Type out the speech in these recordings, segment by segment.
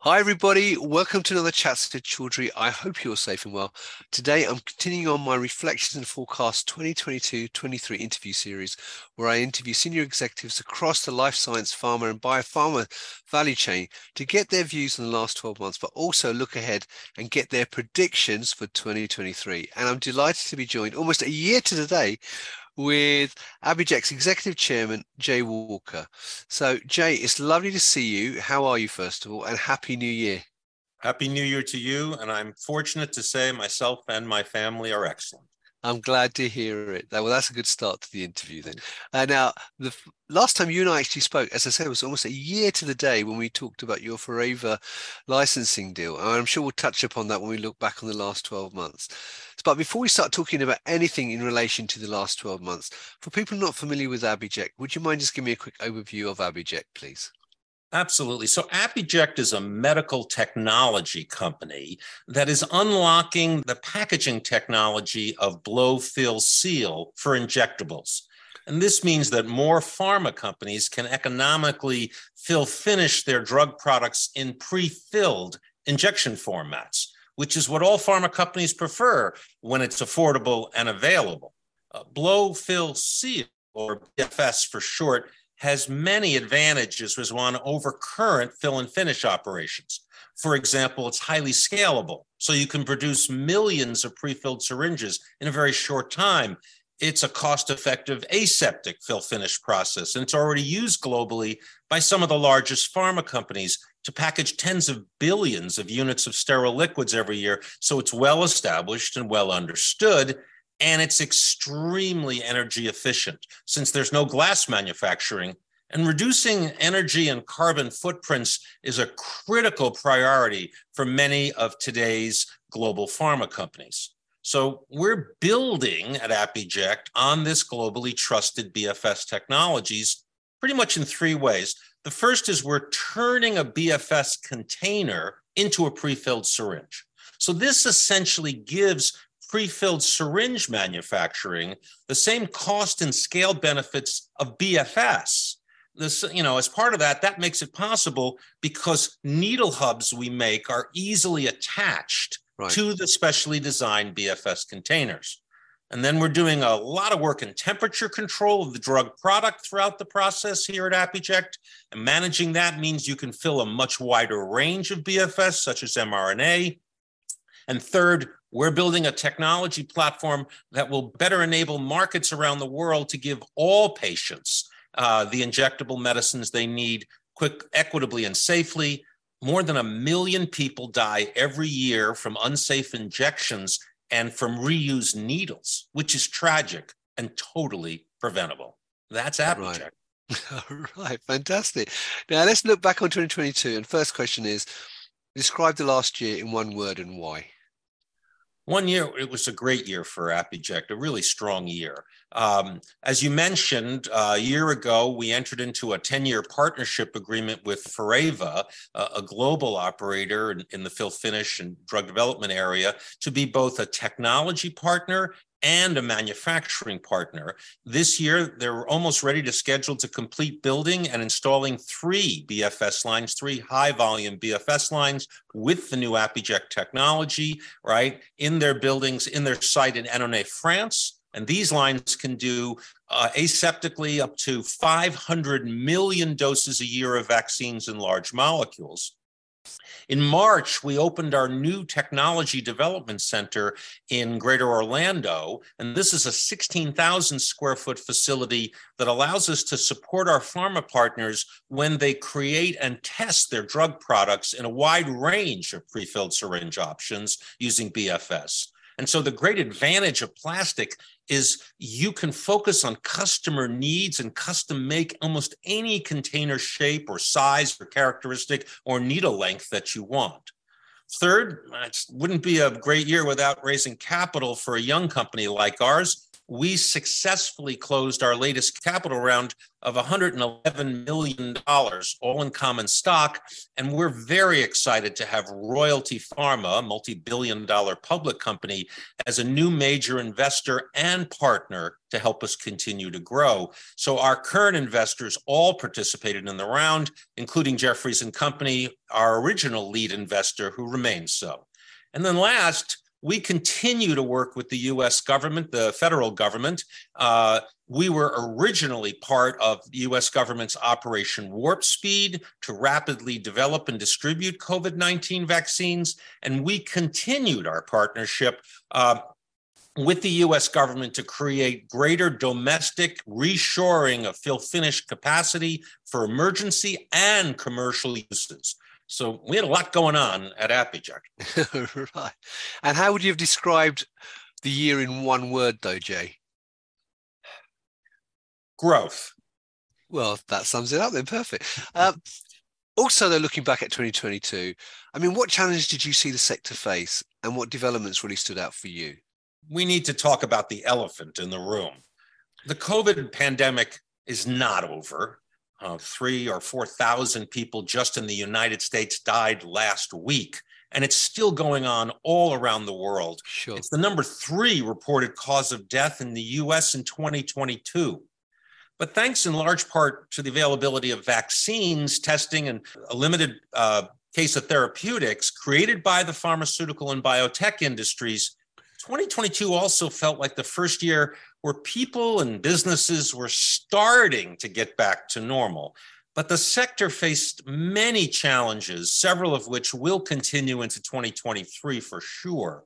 Hi, everybody. Welcome to another Chats with Chaudhrey. I hope you're safe and well. Today, I'm continuing on my Reflections and Forecast 2022 23 interview series, where I interview senior executives across the life science, pharma, and biopharma value chain to get their views on the last 12 months, but also look ahead and get their predictions for 2023. And I'm delighted to be joined almost a year to the day with ApiJect's executive chairman, Jay Walker. So, Jay, it's lovely to see you. How are you, first of all, and Happy New Year? Happy New Year to you. And I'm fortunate to say myself and my family are excellent. I'm glad to hear it. Well, that's a good start to the interview then. Uh, now, the last time you and I actually spoke, as I said, it was almost a year to the day when we talked about your Fareva licensing deal. And I'm sure we'll touch upon that when we look back on the last 12 months. But before we start talking about anything in relation to the last 12 months, for people not familiar with ApiJect, would you mind just giving me a quick overview of ApiJect, please? Absolutely. So ApiJect is a medical technology company that is unlocking the packaging technology of blow, fill, seal for injectables. And this means that more pharma companies can economically fill finish their drug products in pre-filled injection formats, which is what all pharma companies prefer when it's affordable and available. Uh, blow, fill, seal, or BFS for short, has many advantages as one over current fill and finish operations. For example, it's highly scalable, so you can produce millions of pre-filled syringes in a very short time. It's a cost-effective aseptic fill finish process, and it's already used globally by some of the largest pharma companies to package tens of billions of units of sterile liquids every year. So it's well established and well understood and it's extremely energy efficient since there's no glass manufacturing. And reducing energy and carbon footprints is a critical priority for many of today's global pharma companies. So we're building at ApiJect on this globally trusted BFS technologies pretty much in three ways. The first is we're turning a BFS container into a pre-filled syringe. So this essentially gives pre-filled syringe manufacturing the same cost and scale benefits of BFS. This, you know, as part of that, that makes it possible because needle hubs we make are easily attached right. to the specially designed BFS containers. And then we're doing a lot of work in temperature control of the drug product throughout the process here at ApiJect. And managing that means you can fill a much wider range of BFS, such as mRNA. And third, we're building a technology platform that will better enable markets around the world to give all patients uh, the injectable medicines they need quick, equitably, and safely. More than a million people die every year from unsafe injections and from reused needles, which is tragic and totally preventable. That's. Right. right, fantastic. Now let's look back on 2022. And first question is describe the last year in one word and why. One year, it was a great year for ApiJect, a really strong year. Um, as you mentioned, uh, a year ago, we entered into a 10 year partnership agreement with Fareva, uh, a global operator in, in the fill finish and drug development area, to be both a technology partner and a manufacturing partner. This year, they're almost ready to schedule to complete building and installing three BFS lines, three high volume BFS lines with the new ApiJect technology, right, in their buildings, in their site in Annonay, France. And these lines can do uh, aseptically up to 500 million doses a year of vaccines and large molecules. In March, we opened our new technology development center in Greater Orlando. And this is a 16,000 square foot facility that allows us to support our pharma partners when they create and test their drug products in a wide range of prefilled syringe options using BFS. And so the great advantage of plastic is you can focus on customer needs and custom make almost any container shape or size or characteristic or needle length that you want. Third, it wouldn't be a great year without raising capital for a young company like ours. We successfully closed our latest capital round of $111 million, all in common stock. And we're very excited to have Royalty Pharma, a multi billion dollar public company, as a new major investor and partner to help us continue to grow. So our current investors all participated in the round, including Jefferies and Company, our original lead investor, who remains so. And then last, we continue to work with the US government, the federal government. Uh, we were originally part of the US government's Operation Warp Speed to rapidly develop and distribute COVID 19 vaccines. And we continued our partnership. Uh, with the US government to create greater domestic reshoring of fill finish capacity for emergency and commercial uses. So we had a lot going on at ApiJect. right. And how would you have described the year in one word, though, Jay? Growth. Well, that sums it up then. Perfect. Um, also, though, looking back at 2022, I mean, what challenges did you see the sector face and what developments really stood out for you? We need to talk about the elephant in the room. The COVID pandemic is not over uh, three or 4,000 people just in the United States died last week. And it's still going on all around the world. Sure. It's the number three reported cause of death in the US in 2022. But thanks in large part to the availability of vaccines, testing, and a limited uh, case of therapeutics created by the pharmaceutical and biotech industries, 2022 also felt like the first year where people and businesses were starting to get back to normal. But the sector faced many challenges, several of which will continue into 2023 for sure.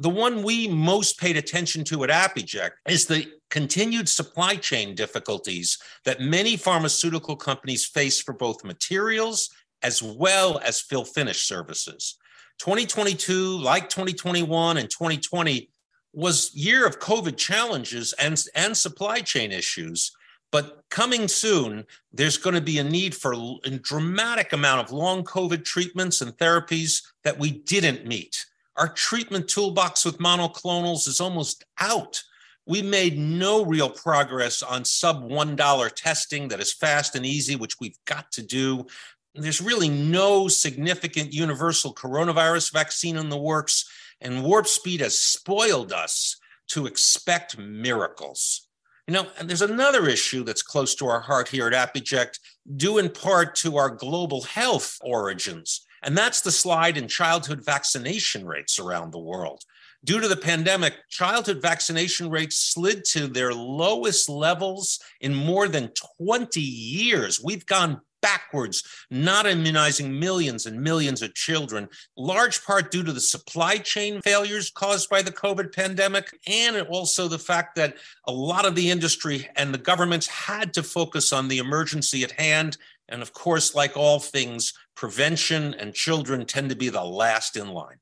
The one we most paid attention to at ApiJect is the continued supply chain difficulties that many pharmaceutical companies face for both materials as well as fill finish services. 2022, like 2021 and 2020, was year of COVID challenges and, and supply chain issues. But coming soon, there's going to be a need for a dramatic amount of long COVID treatments and therapies that we didn't meet. Our treatment toolbox with monoclonals is almost out. We made no real progress on sub $1 testing that is fast and easy, which we've got to do there's really no significant universal coronavirus vaccine in the works, and warp speed has spoiled us to expect miracles. You know, and there's another issue that's close to our heart here at ApiJect, due in part to our global health origins, and that's the slide in childhood vaccination rates around the world. Due to the pandemic, childhood vaccination rates slid to their lowest levels in more than 20 years. We've gone backwards, not immunizing millions and millions of children, large part due to the supply chain failures caused by the COVID pandemic, and also the fact that a lot of the industry and the governments had to focus on the emergency at hand. And of course, like all things, prevention and children tend to be the last in line.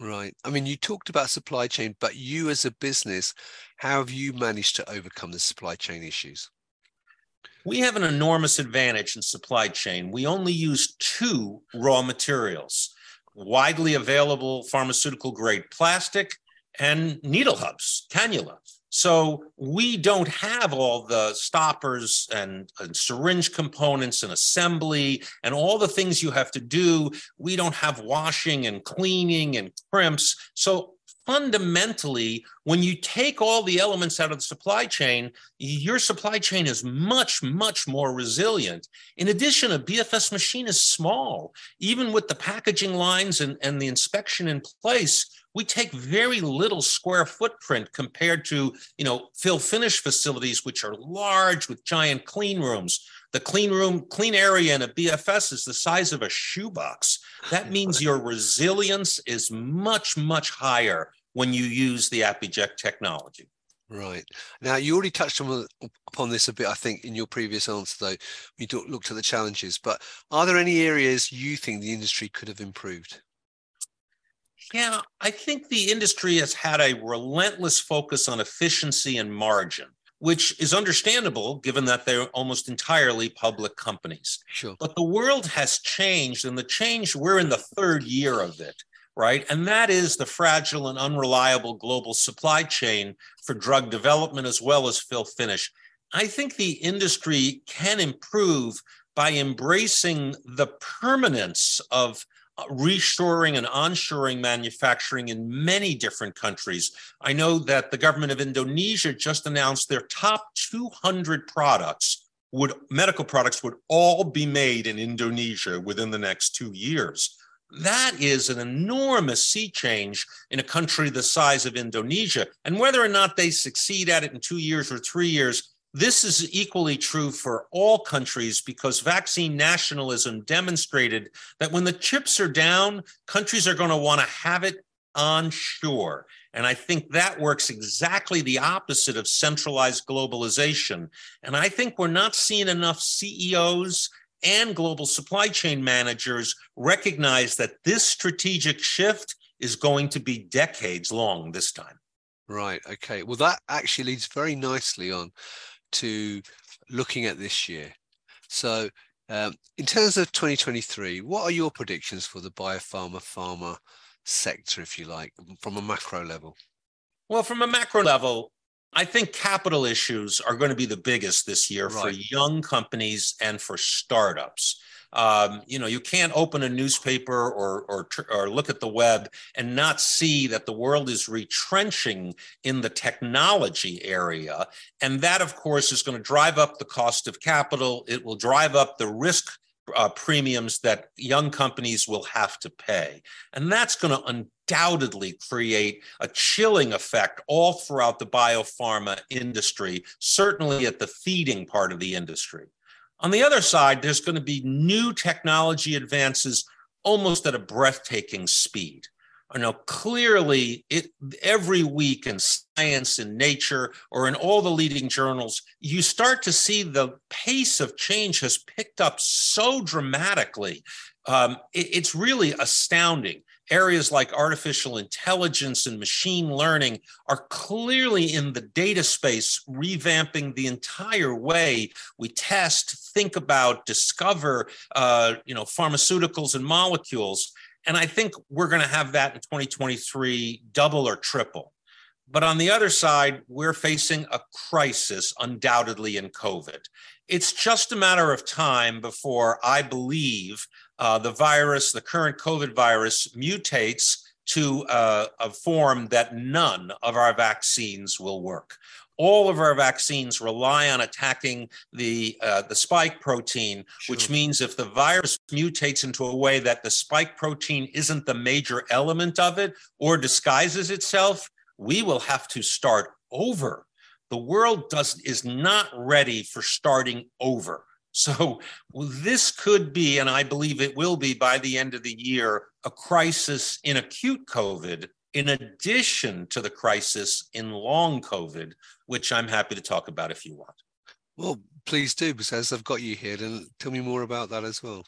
Right. I mean, you talked about supply chain, but you as a business, how have you managed to overcome the supply chain issues? We have an enormous advantage in supply chain. We only use two raw materials widely available pharmaceutical grade plastic and needle hubs, cannula. So we don't have all the stoppers and, and, syringe components and assembly and all the things you have to do. We don't have washing and cleaning and crimps. So fundamentally, when you take all the elements out of the supply chain, your supply chain is much, much more resilient. In addition, a BFS machine is small. Even with the packaging lines and, and the inspection in place, we take very little square footprint compared to, you know, fill finish facilities, which are large with giant clean rooms. The clean room, clean area in a BFS is the size of a shoebox. That means your resilience is much, much higher when you use the ApiJect technology. Right. Now, you already touched on, upon this a bit, I think, in your previous answer, though. You looked at the challenges, but are there any areas you think the industry could have improved? Yeah, I think the industry has had a relentless focus on efficiency and margin, which is understandable given that they're almost entirely public companies. Sure. But the world has changed, and the change, we're in the third year of it right? And that is the fragile and unreliable global supply chain for drug development as well as fill finish. I think the industry can improve by embracing the permanence of uh, reshoring and onshoring manufacturing in many different countries. I know that the government of Indonesia just announced their top 200 products would medical products would all be made in Indonesia within the next 2 years. That is an enormous sea change in a country the size of Indonesia. And whether or not they succeed at it in 2 years or 3 years this is equally true for all countries because vaccine nationalism demonstrated that when the chips are down, countries are going to want to have it on shore. And I think that works exactly the opposite of centralized globalization. And I think we're not seeing enough CEOs and global supply chain managers recognize that this strategic shift is going to be decades long this time. Right. Okay. Well, that actually leads very nicely on to looking at this year. So, um, in terms of 2023, what are your predictions for the biopharma pharma sector, if you like, from a macro level? Well, from a macro level, I think capital issues are going to be the biggest this year right. for young companies and for startups. Um, you know, you can't open a newspaper or, or, or look at the web and not see that the world is retrenching in the technology area. And that, of course, is going to drive up the cost of capital. It will drive up the risk uh, premiums that young companies will have to pay. And that's going to undoubtedly create a chilling effect all throughout the biopharma industry, certainly at the feeding part of the industry. On the other side, there's going to be new technology advances almost at a breathtaking speed. I know clearly it every week in science and nature or in all the leading journals, you start to see the pace of change has picked up so dramatically. Um, it, it's really astounding areas like artificial intelligence and machine learning are clearly in the data space, revamping the entire way we test, think about, discover, uh, you know, pharmaceuticals and molecules. And I think we're going to have that in 2023 double or triple. But on the other side, we're facing a crisis, undoubtedly, in COVID. It's just a matter of time before I believe uh, the virus, the current COVID virus, mutates to uh, a form that none of our vaccines will work. All of our vaccines rely on attacking the uh, the spike protein, sure. which means if the virus mutates into a way that the spike protein isn't the major element of it or disguises itself, we will have to start over. The world does is not ready for starting over. So this could be, and I believe it will be by the end of the year, a crisis in acute COVID, in addition to the crisis in long COVID, which I'm happy to talk about if you want. Well, please do, because I've got you here. And tell me more about that as well.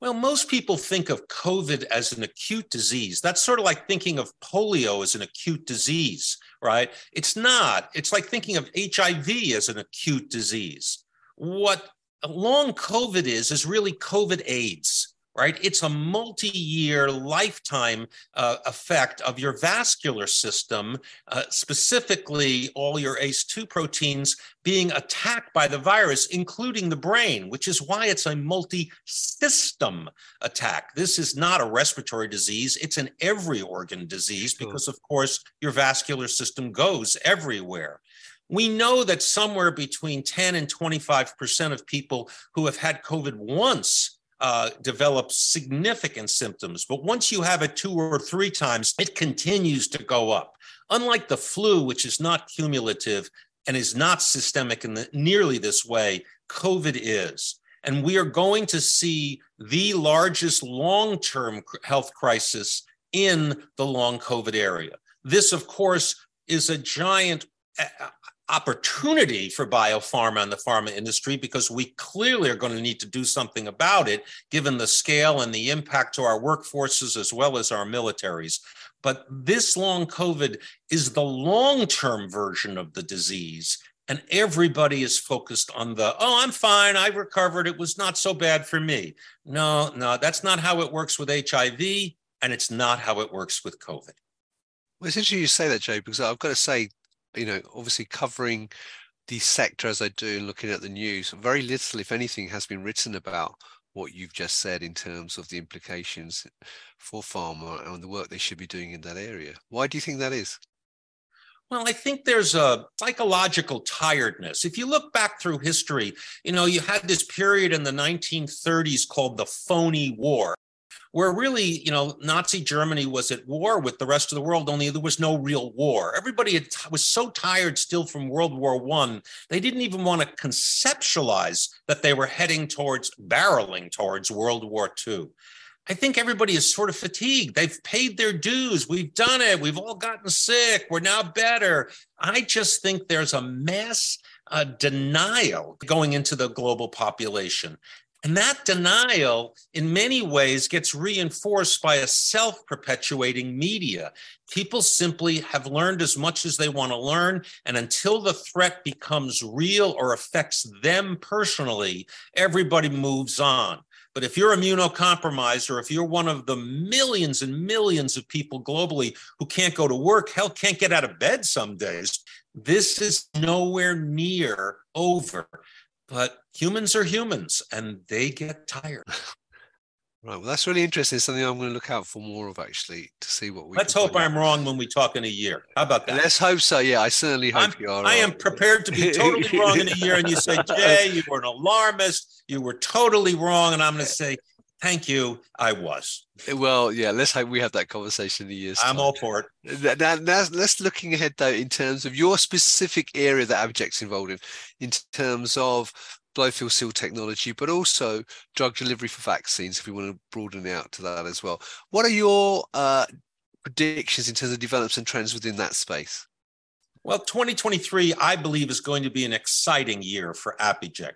Well, most people think of COVID as an acute disease. That's sort of like thinking of polio as an acute disease, right? It's not. It's like thinking of HIV as an acute disease. What long COVID is, is really COVID AIDS right? It's a multi year lifetime uh, effect of your vascular system, uh, specifically all your ACE2 proteins being attacked by the virus, including the brain, which is why it's a multi system attack. This is not a respiratory disease, it's an every organ disease because, of course, your vascular system goes everywhere. We know that somewhere between 10 and 25% of people who have had COVID once uh, develop significant symptoms. But once you have it two or three times, it continues to go up. Unlike the flu, which is not cumulative and is not systemic in the, nearly this way, COVID is. And we are going to see the largest long term health crisis in the long COVID area. This, of course, is a giant opportunity for biopharma and the pharma industry because we clearly are going to need to do something about it given the scale and the impact to our workforces as well as our militaries. But this long COVID is the long term version of the disease. And everybody is focused on the, oh, I'm fine. I recovered. It was not so bad for me. No, no, that's not how it works with HIV. and it's not how it works with COVID. Well, it's interesting you say that, Joe, because I've got to say, you know, obviously covering the sector as I do and looking at the news, very little, if anything, has been written about what you've just said in terms of the implications for pharma and the work they should be doing in that area. Why do you think that is? Well, I think there's a psychological tiredness. If you look back through history, you know, you had this period in the 1930s called the phony war, where really, you know, Nazi Germany was at war with the rest of the world, only there was no real war. Everybody had, was so tired still from World War One, they didn't even want to conceptualize that they were heading towards, barreling towards World War II. I think everybody is sort of fatigued. They've paid their dues. We've done it. We've all gotten sick. We're now better. I just think there's a mass uh, denial going into the global population. And that denial, in many ways, gets reinforced by a self perpetuating media. People simply have learned as much as they want to learn. And until the threat becomes real or affects them personally, everybody moves on. But if you're immunocompromised, or if you're one of the millions and millions of people globally who can't go to work, hell, can't get out of bed some days, this is nowhere near over. But humans are humans and they get tired. Right. Well, that's really interesting. Something I'm going to look out for more of actually to see what we. Let's hope I'm wrong when we talk in a year. How about that? Let's hope so. Yeah, I certainly hope I'm, you are. I am prepared to be totally wrong in a year, and you say, Jay, you were an alarmist. You were totally wrong, and I'm going to say, Thank you. I was. Well, yeah. Let's hope we have that conversation in year's I'm time. all for it. Now, now, let's looking ahead though in terms of your specific area that ApiJect's involved in, in terms of blow-fill seal technology, but also drug delivery for vaccines, if we want to broaden it out to that as well. What are your uh, predictions in terms of developments and trends within that space? Well, 2023, I believe, is going to be an exciting year for Apiject.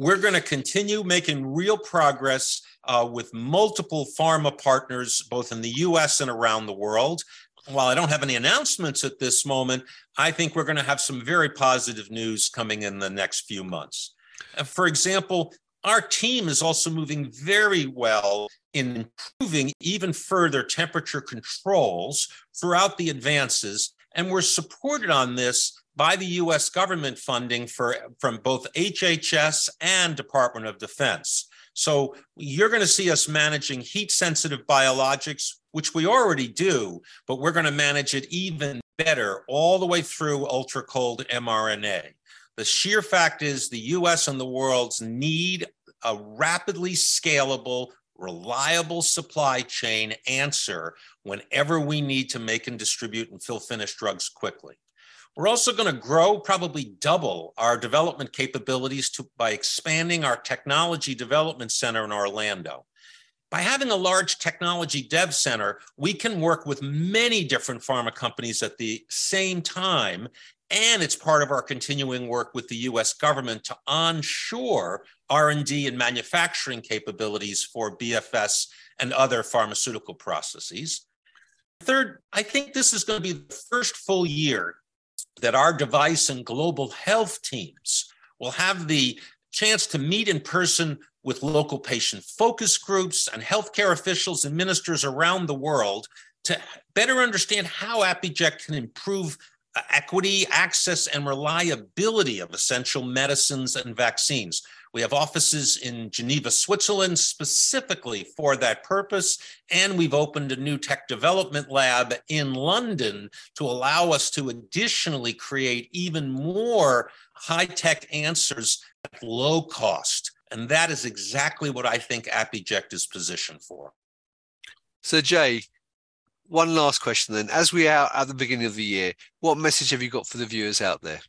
We're going to continue making real progress uh, with multiple pharma partners, both in the US and around the world. While I don't have any announcements at this moment, I think we're going to have some very positive news coming in the next few months. Uh, for example, our team is also moving very well in improving even further temperature controls throughout the advances. And we're supported on this by the US government funding for, from both HHS and Department of Defense. So you're going to see us managing heat sensitive biologics, which we already do, but we're going to manage it even better all the way through ultra cold mRNA. The sheer fact is the US and the world's need a rapidly scalable, reliable supply chain answer whenever we need to make and distribute and fill finished drugs quickly. We're also going to grow, probably double our development capabilities to, by expanding our technology development center in Orlando. By having a large technology dev center, we can work with many different pharma companies at the same time and it's part of our continuing work with the US government to onshore R&D and manufacturing capabilities for BFS and other pharmaceutical processes. Third, I think this is going to be the first full year that our device and global health teams will have the chance to meet in person with local patient focus groups and healthcare officials and ministers around the world to better understand how Apiject can improve uh, equity, access, and reliability of essential medicines and vaccines. We have offices in Geneva, Switzerland, specifically for that purpose. And we've opened a new tech development lab in London to allow us to additionally create even more high tech answers at low cost. And that is exactly what I think Apiject is positioned for. So, Jay, one last question then. As we are at the beginning of the year, what message have you got for the viewers out there?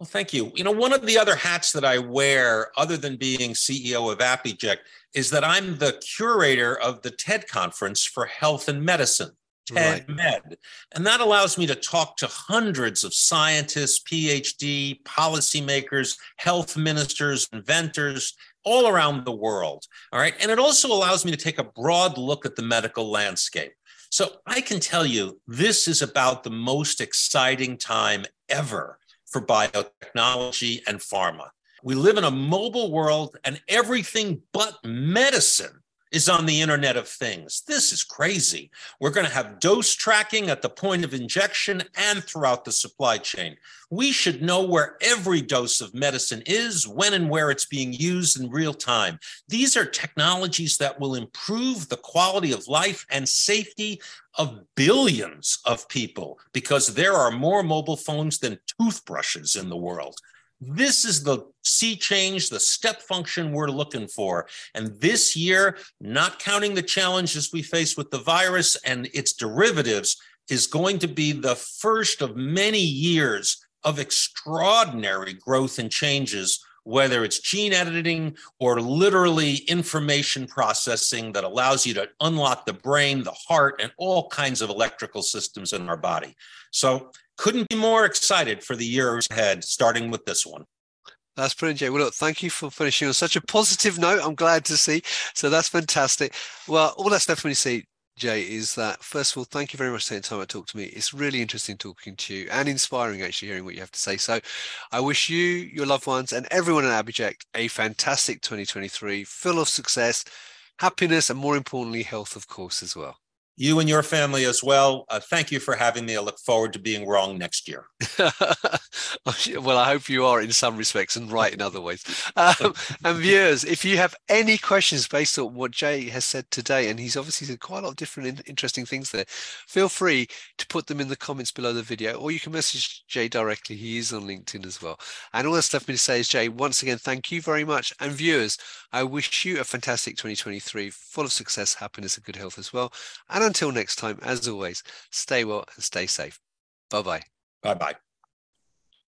Well, thank you. You know, one of the other hats that I wear, other than being CEO of Apiject, is that I'm the curator of the TED conference for health and medicine. TED right. Med. And that allows me to talk to hundreds of scientists, PhD, policymakers, health ministers, inventors, all around the world. All right. And it also allows me to take a broad look at the medical landscape. So I can tell you, this is about the most exciting time ever for biotechnology and pharma. We live in a mobile world, and everything but medicine is on the Internet of Things. This is crazy. We're going to have dose tracking at the point of injection and throughout the supply chain. We should know where every dose of medicine is, when and where it's being used in real time. These are technologies that will improve the quality of life and safety of billions of people because there are more mobile phones than toothbrushes in the world. This is the sea change, the step function we're looking for. And this year, not counting the challenges we face with the virus and its derivatives, is going to be the first of many years of extraordinary growth and changes, whether it's gene editing or literally information processing that allows you to unlock the brain, the heart, and all kinds of electrical systems in our body. So couldn't be more excited for the years ahead, starting with this one. That's brilliant, Jay. Well, look, thank you for finishing on such a positive note. I'm glad to see. So that's fantastic. Well, all that's left for me to see, Jay, is that first of all, thank you very much for taking time to talk to me. It's really interesting talking to you and inspiring actually hearing what you have to say. So I wish you, your loved ones, and everyone at ApiJect a fantastic 2023, full of success, happiness, and more importantly, health, of course, as well you and your family as well. Uh, thank you for having me. I look forward to being wrong next year. well, I hope you are in some respects and right in other ways. Um, and viewers, if you have any questions based on what Jay has said today, and he's obviously said quite a lot of different interesting things there, feel free to put them in the comments below the video, or you can message Jay directly. He is on LinkedIn as well. And all that's left me to say is, Jay, once again, thank you very much. And viewers, I wish you a fantastic 2023, full of success, happiness, and good health as well. And until next time, as always, stay well and stay safe. Bye bye. Bye bye.